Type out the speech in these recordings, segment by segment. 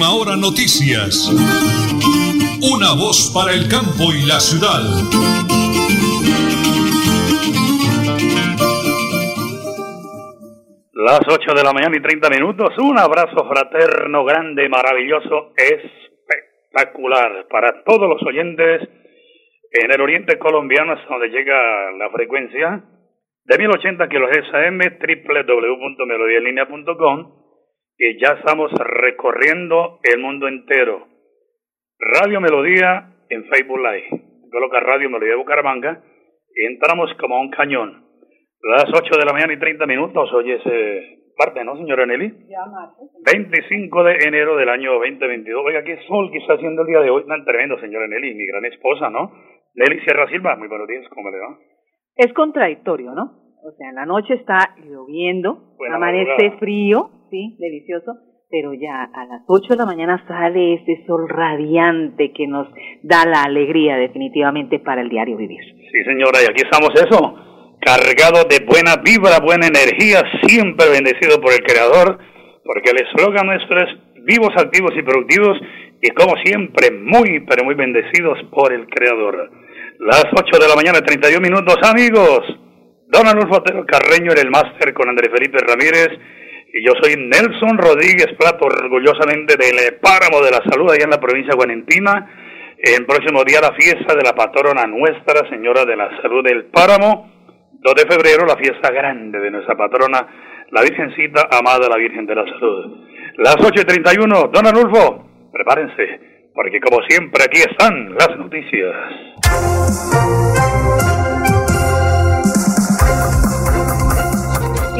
Última Hora Noticias. Una voz para el campo y la ciudad. Las 8 de la mañana y 30 minutos. Un abrazo fraterno, grande, maravilloso, espectacular para todos los oyentes en el oriente colombiano, hasta donde llega la frecuencia de 1080 kHz AM, www.melodialinea.com y ya estamos recorriendo el mundo entero. Radio Melodía en Facebook Live. Coloca Radio Melodía de Bucaramanga y entramos como a un cañón. Las 8 de la mañana y 30 minutos, hoy es eh, parte, ¿no, señora Nelly? Ya, martes. 25 de enero del año 2022. Oiga, qué sol que está haciendo el día de hoy. Tan tremendo, señora Nelly, mi gran esposa, ¿no? Nelly Sierra Silva, muy buenos días, ¿cómo le va? Es contradictorio, ¿no? O sea, en la noche está lloviendo, Buena amanece madrugada. frío, sí, delicioso, pero ya a las 8 de la mañana sale ese sol radiante que nos da la alegría definitivamente para el diario vivir. Sí, señora, y aquí estamos eso, cargados de buena vibra, buena energía, siempre bendecido por el Creador, porque el eslogan nuestro es vivos, activos y productivos, y como siempre, muy, pero muy bendecidos por el Creador. Las 8 de la mañana, 31 minutos, amigos. Don Arnulfo Otero Carreño el máster con Andrés Felipe Ramírez, y yo soy Nelson Rodríguez Plato, orgullosamente del Páramo de la Salud, allá en la provincia de Guarentina. El próximo día la fiesta de la patrona Nuestra Señora de la Salud del Páramo. 2 de febrero la fiesta grande de nuestra patrona, la Virgencita amada, la Virgen de la Salud. Las 8 y 31, don Arnulfo, prepárense, porque como siempre aquí están las noticias.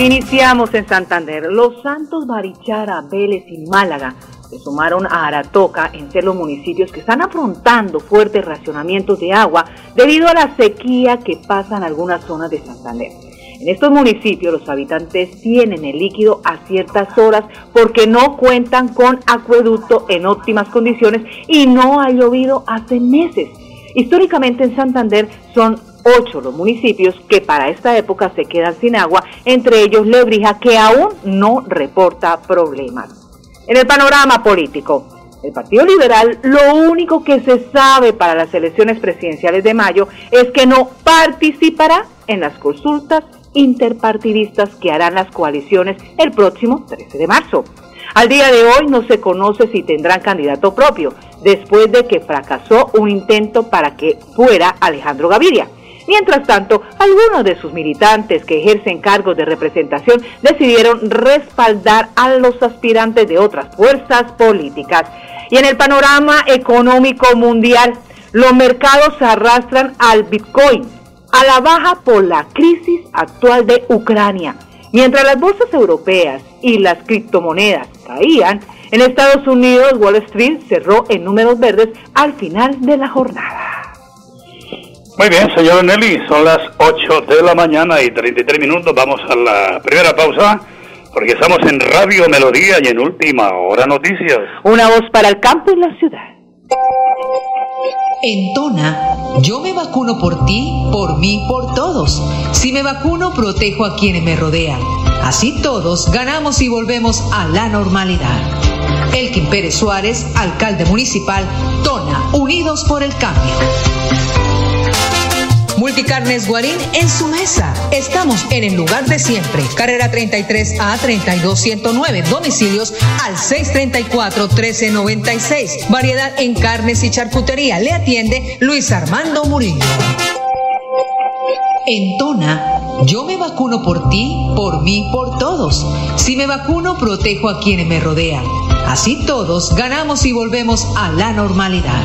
Iniciamos en Santander. Los Santos Barichara, Vélez y Málaga se sumaron a Aratoca en ser los municipios que están afrontando fuertes racionamientos de agua debido a la sequía que pasa en algunas zonas de Santander. En estos municipios los habitantes tienen el líquido a ciertas horas porque no cuentan con acueducto en óptimas condiciones y no ha llovido hace meses. Históricamente en Santander son ocho los municipios que para esta época se quedan sin agua, entre ellos Lebrija, que aún no reporta problemas. En el panorama político, el Partido Liberal lo único que se sabe para las elecciones presidenciales de mayo es que no participará en las consultas interpartidistas que harán las coaliciones el próximo 13 de marzo. Al día de hoy no se conoce si tendrán candidato propio, después de que fracasó un intento para que fuera Alejandro Gaviria. Mientras tanto, algunos de sus militantes que ejercen cargos de representación decidieron respaldar a los aspirantes de otras fuerzas políticas. Y en el panorama económico mundial, los mercados arrastran al Bitcoin, a la baja por la crisis actual de Ucrania. Mientras las bolsas europeas y las criptomonedas caían, en Estados Unidos Wall Street cerró en números verdes al final de la jornada. Muy bien, señor Nelly, son las 8 de la mañana y 33 minutos. Vamos a la primera pausa, porque estamos en Radio Melodía y en Última Hora Noticias. Una voz para el campo y la ciudad. En Tona, yo me vacuno por ti, por mí, por todos. Si me vacuno, protejo a quienes me rodean. Así todos ganamos y volvemos a la normalidad. Elkin Pérez Suárez, alcalde municipal, Tona, Unidos por el Cambio. Multicarnes Guarín en su mesa. Estamos en el lugar de siempre. Carrera 33 a 32109. Domicilios al 634 1396. Variedad en carnes y charcutería. Le atiende Luis Armando Murillo. En Tona, yo me vacuno por ti, por mí, por todos. Si me vacuno, protejo a quienes me rodean. Así todos ganamos y volvemos a la normalidad.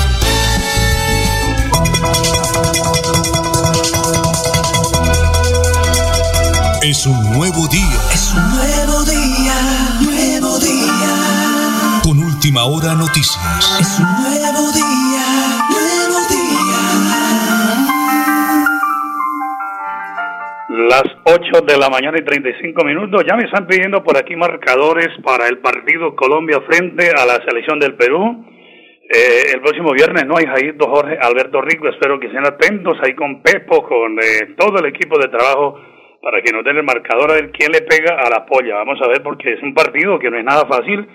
Es un nuevo día. Es un nuevo día, nuevo día. Con Última Hora Noticias. Es un nuevo día, nuevo día. Las 8 de la mañana y 35 minutos. Ya me están pidiendo por aquí marcadores para el partido Colombia frente a la selección del Perú. Eh, el próximo viernes, ¿no? Hay ahí Jorge Alberto Rico. Espero que estén atentos ahí con Pepo, con eh, todo el equipo de trabajo para que nos den el marcador a ver quién le pega a la polla. Vamos a ver porque es un partido que no es nada fácil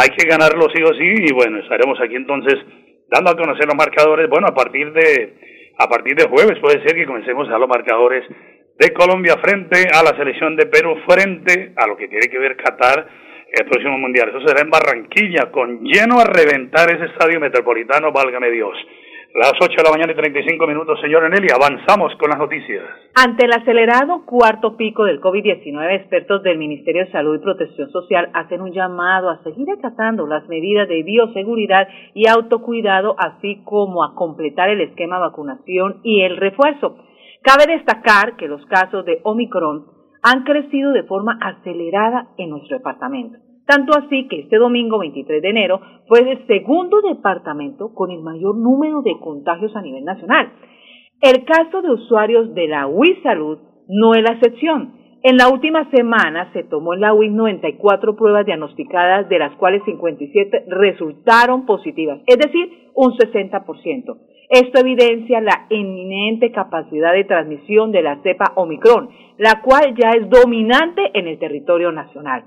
hay que ganarlo sí o sí y bueno, estaremos aquí entonces dando a conocer los marcadores. Bueno, a partir de a partir de jueves puede ser que comencemos a los marcadores de Colombia frente a la selección de Perú frente a lo que tiene que ver Qatar el próximo mundial. Eso será en Barranquilla con lleno a reventar ese estadio metropolitano, válgame Dios. Las 8 de la mañana y 35 minutos, señor Eneli, avanzamos con las noticias. Ante el acelerado cuarto pico del COVID-19, expertos del Ministerio de Salud y Protección Social hacen un llamado a seguir acatando las medidas de bioseguridad y autocuidado, así como a completar el esquema de vacunación y el refuerzo. Cabe destacar que los casos de Omicron han crecido de forma acelerada en nuestro departamento. Tanto así que este domingo 23 de enero fue el segundo departamento con el mayor número de contagios a nivel nacional. El caso de usuarios de la UIS Salud no es la excepción. En la última semana se tomó en la UIS 94 pruebas diagnosticadas, de las cuales 57 resultaron positivas, es decir, un 60%. Esto evidencia la eminente capacidad de transmisión de la cepa Omicron, la cual ya es dominante en el territorio nacional.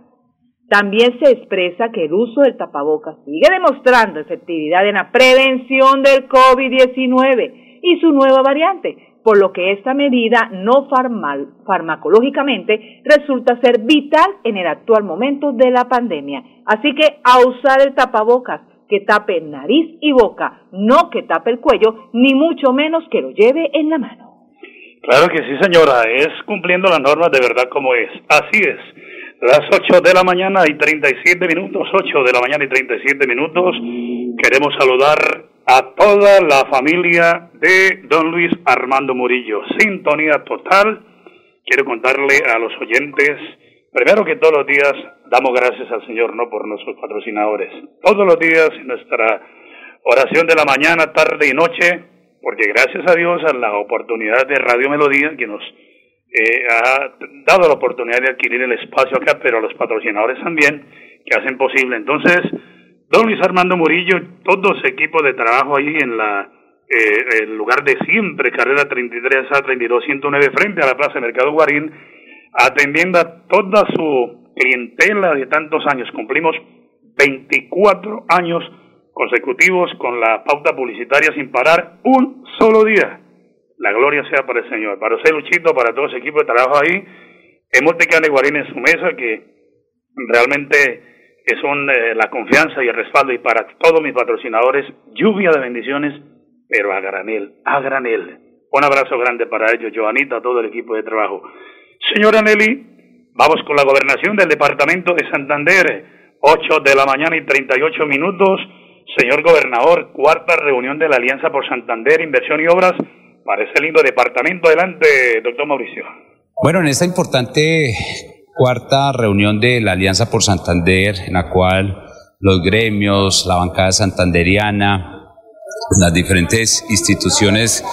También se expresa que el uso del tapabocas sigue demostrando efectividad en la prevención del COVID-19 y su nueva variante, por lo que esta medida no farmacológicamente resulta ser vital en el actual momento de la pandemia. Así que a usar el tapabocas que tape nariz y boca, no que tape el cuello, ni mucho menos que lo lleve en la mano. Claro que sí, señora, es cumpliendo las normas de verdad como es. Así es. Las 8 de la mañana y 37 minutos, 8 de la mañana y 37 minutos. Queremos saludar a toda la familia de don Luis Armando Murillo. Sintonía total. Quiero contarle a los oyentes, primero que todos los días damos gracias al Señor, no por nuestros patrocinadores. Todos los días nuestra oración de la mañana, tarde y noche, porque gracias a Dios a la oportunidad de Radio Melodía que nos eh, ha dado la oportunidad de adquirir el espacio acá, pero a los patrocinadores también, que hacen posible. Entonces, don Luis Armando Murillo, todo su equipo de trabajo ahí en la eh, el lugar de siempre, carrera 33 a 32 109 frente a la Plaza Mercado Guarín, atendiendo a toda su clientela de tantos años. Cumplimos 24 años consecutivos con la pauta publicitaria sin parar un solo día. La gloria sea para el Señor. Para usted, Luchito, para todo ese equipo de trabajo ahí. Hemos de Guarín en su mesa, que realmente es un, eh, la confianza y el respaldo. Y para todos mis patrocinadores, lluvia de bendiciones, pero a granel, a granel. Un abrazo grande para ellos, Joanita, todo el equipo de trabajo. Señora Nelly, vamos con la gobernación del departamento de Santander. 8 de la mañana y 38 minutos. Señor gobernador, cuarta reunión de la Alianza por Santander, Inversión y Obras Parece lindo departamento. Adelante, doctor Mauricio. Bueno, en esta importante cuarta reunión de la Alianza por Santander, en la cual los gremios, la bancada santanderiana, las diferentes instituciones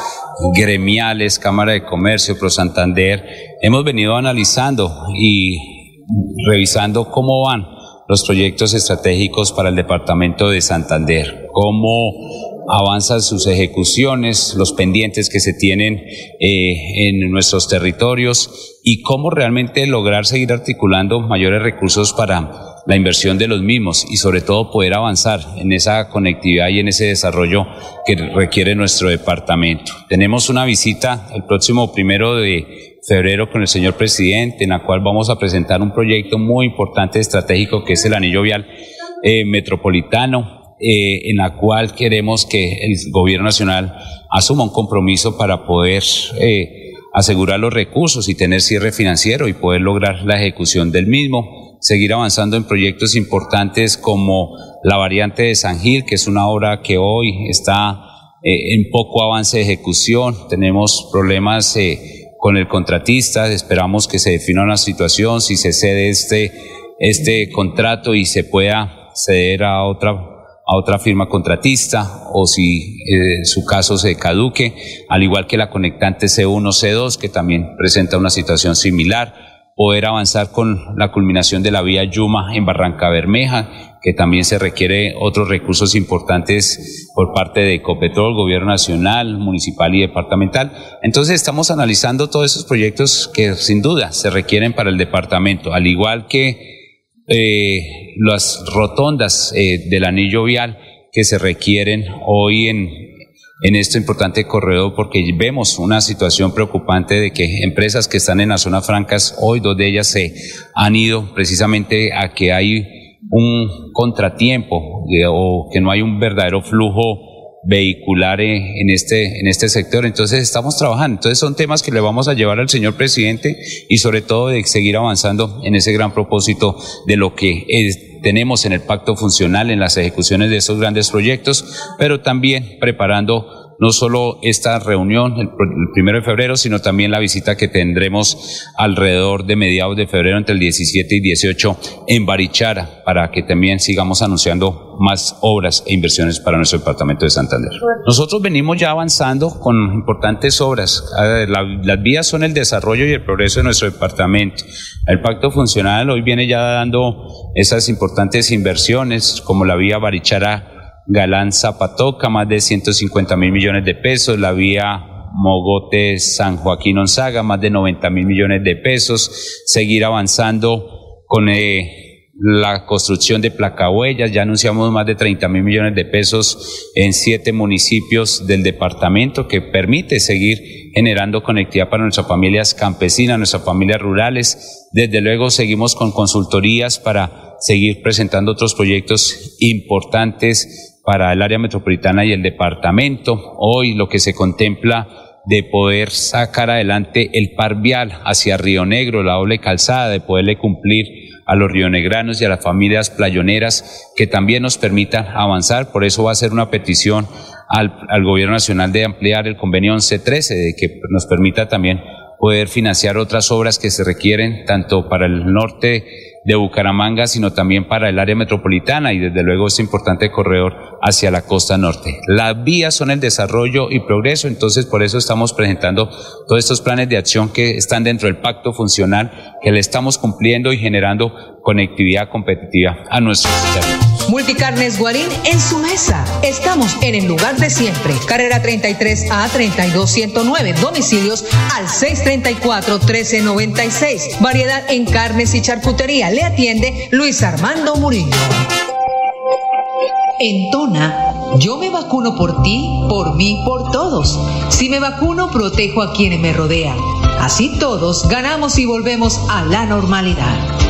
gremiales, Cámara de Comercio, Pro Santander, hemos venido analizando y revisando cómo van los proyectos estratégicos para el departamento de Santander, cómo avanzan sus ejecuciones, los pendientes que se tienen eh, en nuestros territorios y cómo realmente lograr seguir articulando mayores recursos para la inversión de los mismos y sobre todo poder avanzar en esa conectividad y en ese desarrollo que requiere nuestro departamento. Tenemos una visita el próximo primero de febrero con el señor presidente en la cual vamos a presentar un proyecto muy importante estratégico que es el anillo vial eh, metropolitano eh, en la cual queremos que el gobierno nacional asuma un compromiso para poder eh, asegurar los recursos y tener cierre financiero y poder lograr la ejecución del mismo, seguir avanzando en proyectos importantes como la variante de San Gil, que es una obra que hoy está eh, en poco avance de ejecución, tenemos problemas con el contratista, esperamos que se defina una situación, si se cede este, este contrato y se pueda ceder a otra a otra firma contratista o si eh, su caso se caduque, al igual que la conectante C1, C2, que también presenta una situación similar, poder avanzar con la culminación de la vía Yuma en Barranca Bermeja, que también se requiere otros recursos importantes por parte de Ecopetrol, Gobierno Nacional, Municipal y Departamental. Entonces estamos analizando todos esos proyectos que sin duda se requieren para el departamento, al igual que eh, las rotondas eh, del anillo vial que se requieren hoy en, en este importante corredor porque vemos una situación preocupante de que empresas que están en las zonas francas, hoy dos de ellas se han ido precisamente a que hay un contratiempo eh, o que no hay un verdadero flujo vehicular en este, en este sector. Entonces estamos trabajando. Entonces son temas que le vamos a llevar al señor presidente y sobre todo de seguir avanzando en ese gran propósito de lo que tenemos en el pacto funcional, en las ejecuciones de esos grandes proyectos, pero también preparando no solo esta reunión el, primero de febrero, sino también la visita que tendremos alrededor de mediados de febrero entre el 17 y 18 en Barichara, para que también sigamos anunciando más obras e inversiones para nuestro departamento de Santander. Nosotros venimos ya avanzando con importantes obras. las vías son el desarrollo y el progreso de nuestro departamento. El pacto funcional hoy viene ya dando esas importantes inversiones como la vía Barichara Galán Zapatoca, más de 150 mil millones de pesos, la vía Mogote San Joaquín Onzaga, más de 90 mil millones de pesos, seguir avanzando con eh, la construcción de placahuellas, ya anunciamos más de 30 mil millones de pesos en siete municipios del departamento que permite seguir generando conectividad para nuestras familias campesinas, nuestras familias rurales. Desde luego seguimos con consultorías para seguir presentando otros proyectos importantes para el área metropolitana y el departamento. Hoy lo que se contempla de poder sacar adelante el par vial hacia Río Negro, la doble calzada, de poderle cumplir a los rionegranos y a las familias playoneras que también nos permitan avanzar. Por eso va a ser una petición al, al Gobierno Nacional de ampliar el convenio 1113, de que nos permita también poder financiar otras obras que se requieren tanto para el norte de Bucaramanga, sino también para el área metropolitana y desde luego este importante corredor hacia la costa norte. Las vías son el desarrollo y progreso, entonces por eso estamos presentando todos estos planes de acción que están dentro del pacto funcional, que le estamos cumpliendo y generando conectividad competitiva a nuestros territorios. Multicarnes Guarín en su mesa. Estamos en el lugar de siempre. Carrera 33 a 32109. Domicilios al 634 1396. Variedad en carnes y charcutería. Le atiende Luis Armando Murillo. En Tona, yo me vacuno por ti, por mí, por todos. Si me vacuno, protejo a quienes me rodean. Así todos ganamos y volvemos a la normalidad.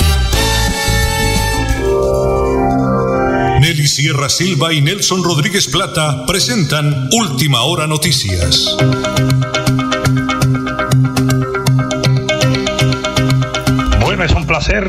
Nelly Sierra Silva y Nelson Rodríguez Plata presentan Última Hora Noticias.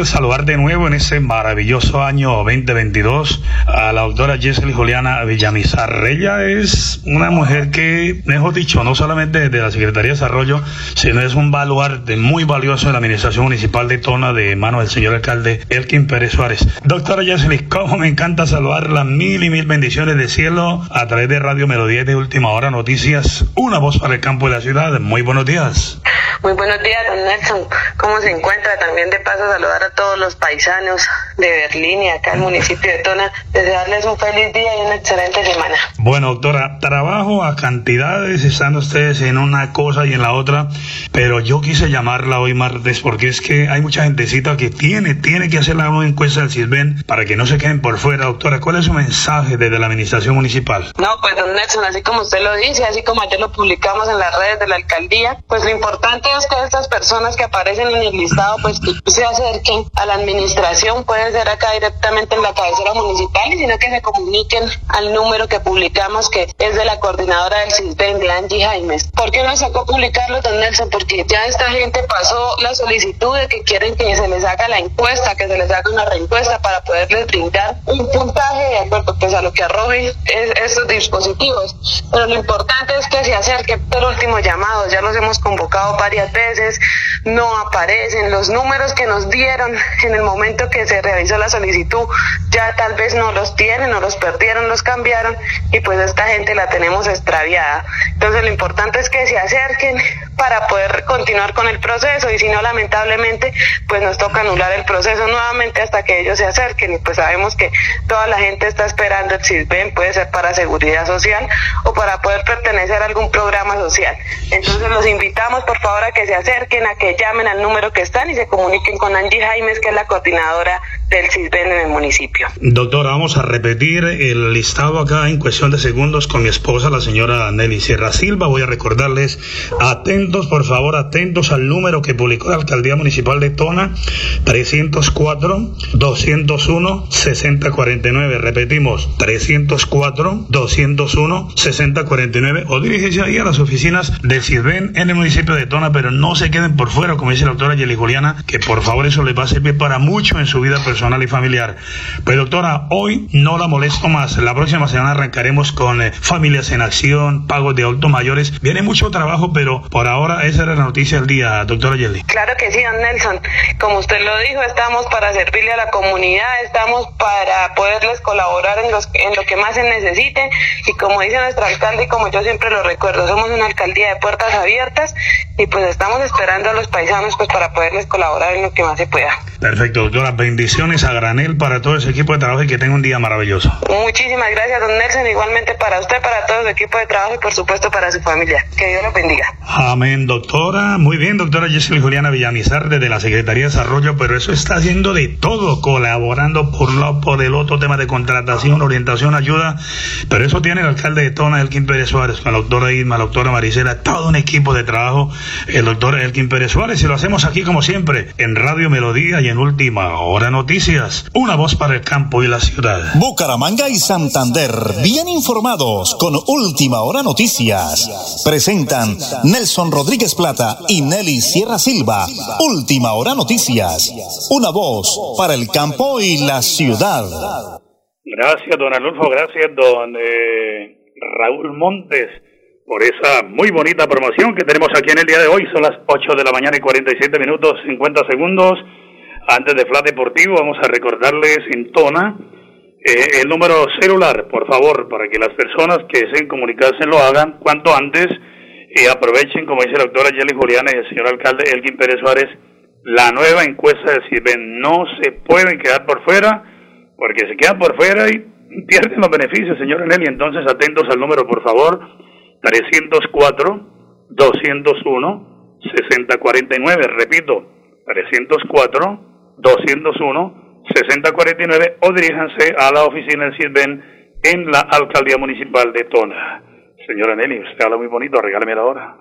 Saludar de nuevo en ese maravilloso año 2022 a la doctora Jessely Juliana Villamizar. Ella es una mujer que, mejor dicho, no solamente de la Secretaría de Desarrollo, sino es un baluarte muy valioso de la Administración Municipal de Tona de mano del señor alcalde Elkin Pérez Suárez. Doctora Jessely, cómo me encanta saludarla. Mil y mil bendiciones de cielo a través de Radio Melodía de Última Hora Noticias. Una voz para el campo de la ciudad. Muy buenos días. Muy buenos días, don Nelson. ¿Cómo se encuentra? También de paso saludar a todos los paisanos de Berlín y acá el municipio de Tona. Desearles un feliz día y una excelente semana. Bueno, doctora, trabajo a cantidades, están ustedes en una cosa y en la otra, pero yo quise llamarla hoy martes porque es que hay mucha gentecita que tiene, tiene que hacer la encuesta del CISBEN para que no se queden por fuera. Doctora, ¿cuál es su mensaje desde la administración municipal? No, pues don Nelson, así como usted lo dice, así como ayer lo publicamos en las redes de la alcaldía, pues lo importante es que estas personas que aparecen en el listado, pues que se acerquen a la administración, puede ser acá directamente en la cabecera municipal, sino que se comuniquen al número que publicamos, que es de la coordinadora del CISBEN, de Angie Jaimes. ¿Por qué nos sacó publicarlo, don Nelson? Porque ya esta gente pasó la solicitud de que quieren que se les haga la encuesta, que se les haga una reencuesta para poderles brindar un puntaje de acuerdo pues, a lo que arrojen estos dispositivos. Pero lo importante es que se acerque el último llamado, ya los hemos convocado varias veces, no aparecen, los números que nos dieron en el momento que se realizó la solicitud ya tal vez no los tienen, no los perdieron, los cambiaron y pues esta gente la tenemos extraviada. Entonces lo importante es que se acerquen para poder continuar con el proceso y si no lamentablemente pues nos toca anular el proceso nuevamente hasta que ellos se acerquen y pues sabemos que toda la gente está esperando el CISBEN, puede ser para seguridad social o para poder pertenecer a algún programa social. Entonces los invitamos por favor a que se acerquen, a que llamen al número que están y se comuniquen con Angie Jaimes que es la coordinadora del CISBEN en el municipio. Doctora, vamos a repetir el listado acá en cuestión de segundos con mi esposa, la señora Nelly Sierra Silva. Voy a recordarles, atentos, por favor, atentos al número que publicó la Alcaldía Municipal de Tona, 304-201-6049. Repetimos, 304-201-6049. O diríjese ahí a las oficinas del CISBEN en el municipio de Tona, pero no se queden por fuera, como dice la doctora Yeli Juliana, que por favor eso les va a servir para mucho en su vida personal y familiar. Pero doctora, hoy no la molesto más. La próxima semana arrancaremos con eh, familias en acción, pagos de adultos mayores. Viene mucho trabajo, pero por ahora esa era la noticia del día, doctora Yeli. Claro que sí, don Nelson. Como usted lo dijo, estamos para servirle a la comunidad, estamos para poderles colaborar en, los, en lo que más se necesite. Y como dice nuestro alcalde, y como yo siempre lo recuerdo, somos una alcaldía de puertas abiertas y pues estamos esperando a los paisanos pues para poderles colaborar en lo que más se pueda. Perfecto, doctora. Bendiciones a granel para todo ese equipo de trabajo y que tenga un día maravilloso. Muchísimas gracias, don Nelson. Igualmente para usted, para todo su equipo de trabajo y por supuesto para su familia. Que Dios lo bendiga. Amén, doctora. Muy bien, doctora Jessica Juliana Villamizar desde la Secretaría de Desarrollo, pero eso está haciendo de todo, colaborando por un lado, por el otro tema de contratación, orientación, ayuda. Pero eso tiene el alcalde de Tona, Elkin Pérez Suárez, con la doctora Irma, la doctora Maricela, todo un equipo de trabajo, el doctor Elkin Pérez Suárez, y lo hacemos aquí como siempre, en Radio Melodía y en Última Hora Noticias, una voz para el campo y la ciudad. Bucaramanga y Santander, bien informados con Última Hora Noticias. Presentan Nelson Rodríguez Plata y Nelly Sierra Silva. Última Hora Noticias, una voz para el campo y la ciudad. Gracias, don Alonso, gracias, don eh, Raúl Montes, por esa muy bonita promoción que tenemos aquí en el día de hoy. Son las 8 de la mañana y 47 minutos 50 segundos. Antes de Flat Deportivo, vamos a recordarles en Tona eh, el número celular, por favor, para que las personas que deseen comunicarse lo hagan cuanto antes y aprovechen, como dice la doctora Yeli Juliana y el señor alcalde Elgin Pérez Suárez, la nueva encuesta de CIRBEN. No se pueden quedar por fuera, porque se quedan por fuera y pierden los beneficios, señor Nelly. Entonces, atentos al número, por favor, 304-201-6049. Repito, 304-201-6049 o diríjanse a la oficina del CIRBEN en la Alcaldía Municipal de Tona. Señora Nelly, usted habla muy bonito, regáleme la hora.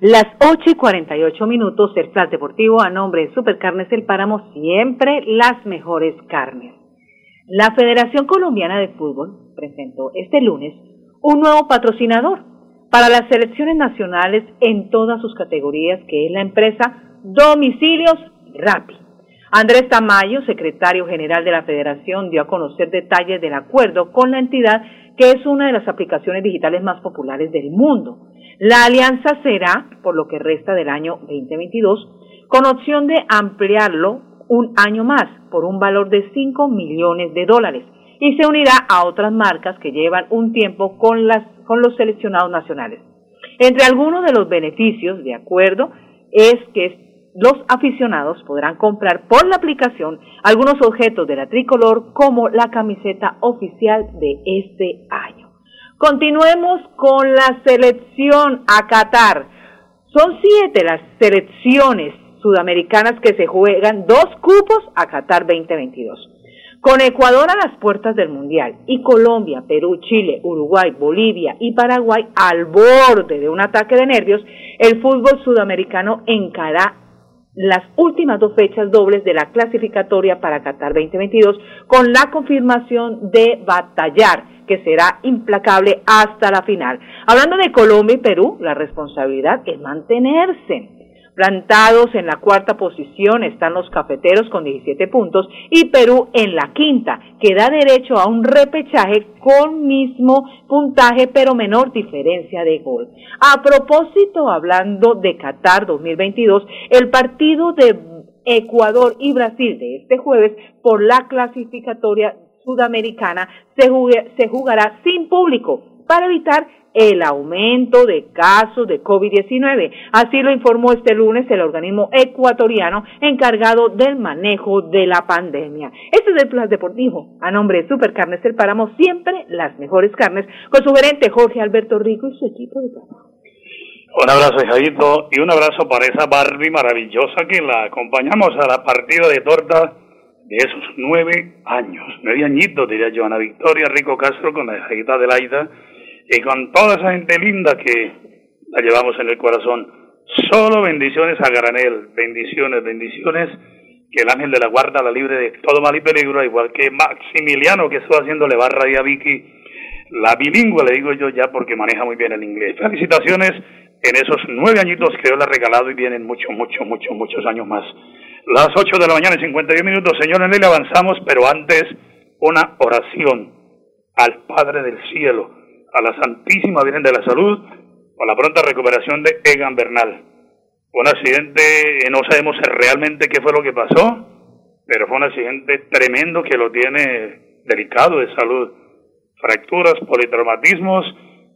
Las 8 y 48 minutos, Plan Deportivo a nombre de Supercarnes El Páramo, siempre las mejores carnes. La Federación Colombiana de Fútbol presentó este lunes un nuevo patrocinador para las selecciones nacionales en todas sus categorías, que es la empresa Domicilios Rapi. Andrés Tamayo, secretario general de la Federación, dio a conocer detalles del acuerdo con la entidad, que es una de las aplicaciones digitales más populares del mundo. La alianza será, por lo que resta del año 2022, con opción de ampliarlo un año más por un valor de 5 millones de dólares y se unirá a otras marcas que llevan un tiempo con, con los seleccionados nacionales. Entre algunos de los beneficios, de acuerdo, es que los aficionados podrán comprar por la aplicación algunos objetos de la tricolor como la camiseta oficial de este año. Continuemos con la selección a Qatar. Son siete las selecciones sudamericanas que se juegan dos cupos a Qatar 2022. Con Ecuador a las puertas del Mundial y Colombia, Perú, Chile, Uruguay, Bolivia y Paraguay al borde de un ataque de nervios, el fútbol sudamericano encará las últimas dos fechas dobles de la clasificatoria para Qatar 2022 con la confirmación de batallar que será implacable hasta la final. Hablando de Colombia y Perú, la responsabilidad es mantenerse. Plantados en la cuarta posición están los cafeteros con 17 puntos y Perú en la quinta, que da derecho a un repechaje con mismo puntaje pero menor diferencia de gol. A propósito, hablando de Qatar 2022, el partido de Ecuador y Brasil de este jueves por la clasificatoria sudamericana se, se jugará sin público para evitar el aumento de casos de COVID-19. Así lo informó este lunes el organismo ecuatoriano encargado del manejo de la pandemia. Este es el Plan Deportivo. A nombre de Supercarnes El Páramo, siempre las mejores carnes, con su gerente Jorge Alberto Rico y su equipo de trabajo. Un abrazo, Jaito, y un abrazo para esa Barbie maravillosa que la acompañamos a la partida de torta de esos nueve años, nueve añitos, diría yo, Ana Victoria Rico Castro con la hijita de Laida y con toda esa gente linda que la llevamos en el corazón. Solo bendiciones a Granel, bendiciones, bendiciones. Que el ángel de la guarda la libre de todo mal y peligro, igual que Maximiliano que está haciéndole barra y a Vicky, la bilingüe le digo yo ya porque maneja muy bien el inglés. Felicitaciones en esos nueve añitos que Dios le ha regalado y vienen muchos, muchos, muchos, muchos años más. Las ocho de la mañana y 51 minutos, señor Enel, avanzamos, pero antes una oración al Padre del Cielo a la Santísima Virgen de la Salud por la pronta recuperación de Egan Bernal. Un accidente, no sabemos realmente qué fue lo que pasó, pero fue un accidente tremendo que lo tiene delicado de salud. Fracturas, politraumatismos,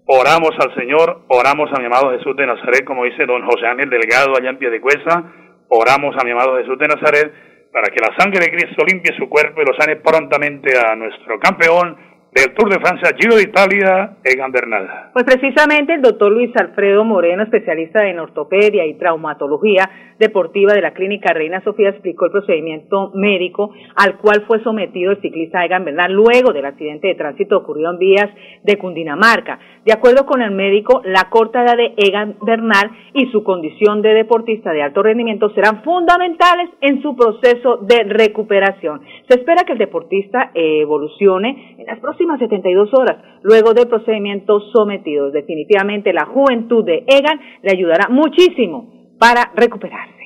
oramos al Señor, oramos a mi amado Jesús de Nazaret, como dice don José Ángel Delgado allá en Piedecuesta, oramos a mi amado Jesús de Nazaret para que la sangre de Cristo limpie su cuerpo y lo sane prontamente a nuestro campeón, del Tour de Francia, Giro de Italia, Egan Bernal. Pues precisamente el doctor Luis Alfredo Moreno, especialista en ortopedia y traumatología deportiva de la Clínica Reina Sofía, explicó el procedimiento médico al cual fue sometido el ciclista Egan Bernal luego del accidente de tránsito ocurrido en vías de Cundinamarca. De acuerdo con el médico, la corta edad de Egan Bernal y su condición de deportista de alto rendimiento serán fundamentales en su proceso de recuperación. Se espera que el deportista evolucione en las próximas 72 horas luego del procedimiento sometido. Definitivamente la juventud de Egan le ayudará muchísimo para recuperarse.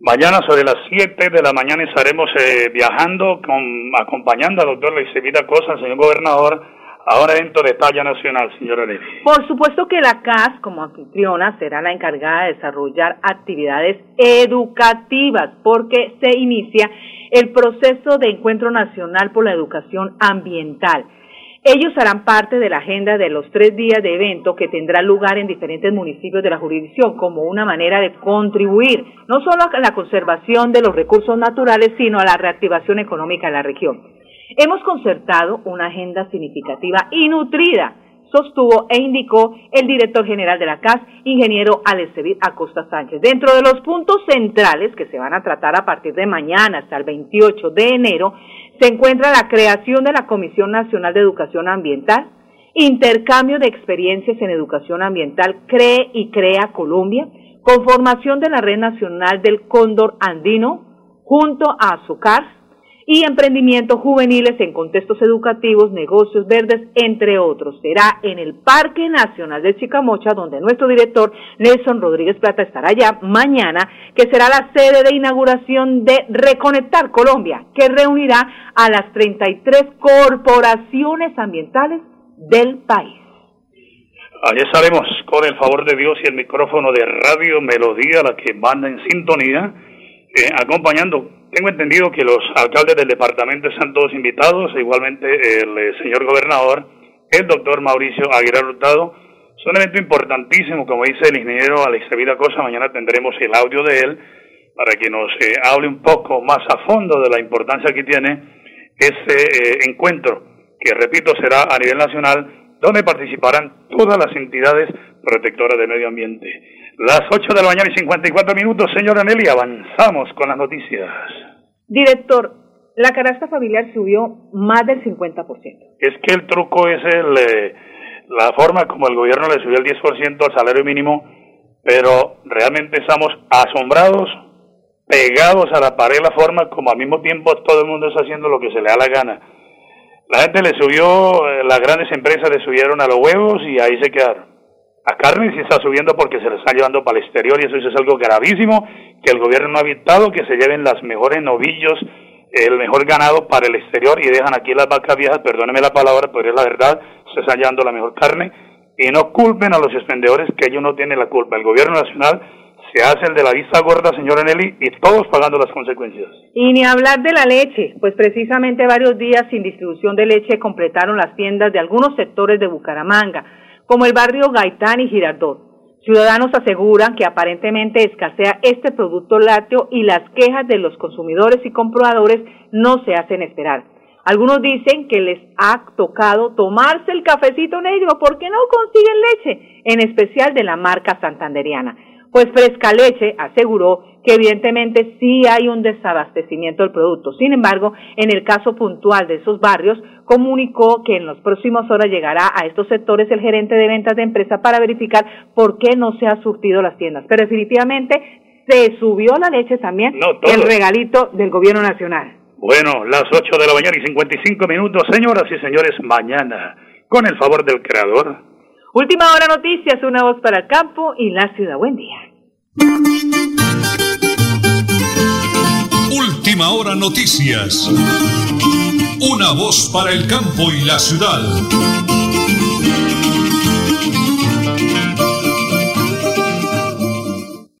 Mañana sobre las 7 de la mañana estaremos eh, viajando, con, acompañando al doctor Leicevita Cosa, señor gobernador, ahora dentro de talla nacional, señora Levy. Por supuesto que la CAS, como anfitriona, será la encargada de desarrollar actividades educativas, porque se inicia el proceso de encuentro nacional por la educación ambiental. Ellos harán parte de la agenda de los tres días de evento que tendrá lugar en diferentes municipios de la jurisdicción como una manera de contribuir no solo a la conservación de los recursos naturales, sino a la reactivación económica de la región. Hemos concertado una agenda significativa y nutrida sostuvo e indicó el director general de la CAS, ingeniero Alessevit Acosta Sánchez. Dentro de los puntos centrales que se van a tratar a partir de mañana hasta el 28 de enero, se encuentra la creación de la Comisión Nacional de Educación Ambiental, intercambio de experiencias en educación ambiental CREE y CREA Colombia, conformación de la Red Nacional del Cóndor Andino, junto a Azucar, y emprendimientos juveniles en contextos educativos, negocios verdes, entre otros. Será en el Parque Nacional de Chicamocha, donde nuestro director Nelson Rodríguez Plata estará ya mañana, que será la sede de inauguración de Reconectar Colombia, que reunirá a las 33 corporaciones ambientales del país. Allí estaremos con el favor de Dios y el micrófono de Radio Melodía, la que manda en sintonía, eh, acompañando tengo entendido que los alcaldes del departamento están todos invitados, e igualmente el eh, señor gobernador, el doctor Mauricio Aguilar Hurtado. Es un evento importantísimo, como dice el ingeniero Alex Vida Cosa, mañana tendremos el audio de él para que nos eh, hable un poco más a fondo de la importancia que tiene este eh, encuentro, que repito será a nivel nacional, donde participarán todas las entidades protectoras del medio ambiente. Las 8 de la mañana y 54 minutos, señora Nelly, avanzamos con las noticias. Director, la canasta familiar subió más del 50%. Es que el truco es el, eh, la forma como el gobierno le subió el 10% al salario mínimo, pero realmente estamos asombrados pegados a la pared la forma como al mismo tiempo todo el mundo está haciendo lo que se le da la gana. La gente le subió, eh, las grandes empresas le subieron a los huevos y ahí se quedaron. A carne sí está subiendo porque se le está llevando para el exterior y eso es algo gravísimo que el gobierno no ha evitado que se lleven las mejores novillos, el mejor ganado para el exterior y dejan aquí las vacas viejas, perdóneme la palabra, pero es la verdad, se está llevando la mejor carne y no culpen a los expendedores que ellos no tienen la culpa. El gobierno nacional se hace el de la vista gorda, señora Nelly, y todos pagando las consecuencias. Y ni hablar de la leche, pues precisamente varios días sin distribución de leche completaron las tiendas de algunos sectores de Bucaramanga, como el barrio Gaitán y Girardot. Ciudadanos aseguran que aparentemente escasea este producto lácteo y las quejas de los consumidores y compradores no se hacen esperar. Algunos dicen que les ha tocado tomarse el cafecito negro porque no consiguen leche, en especial de la marca santanderiana. Pues Fresca Leche aseguró que evidentemente sí hay un desabastecimiento del producto. Sin embargo, en el caso puntual de esos barrios, comunicó que en las próximas horas llegará a estos sectores el gerente de ventas de empresa para verificar por qué no se ha surtido las tiendas. Pero definitivamente se subió la leche también, el regalito del gobierno nacional. Bueno, las 8 de la mañana y 55 minutos, señoras y señores, mañana, con el favor del creador Última hora noticias, una voz para el campo y la ciudad. Buen día. Última hora noticias. Una voz para el campo y la ciudad.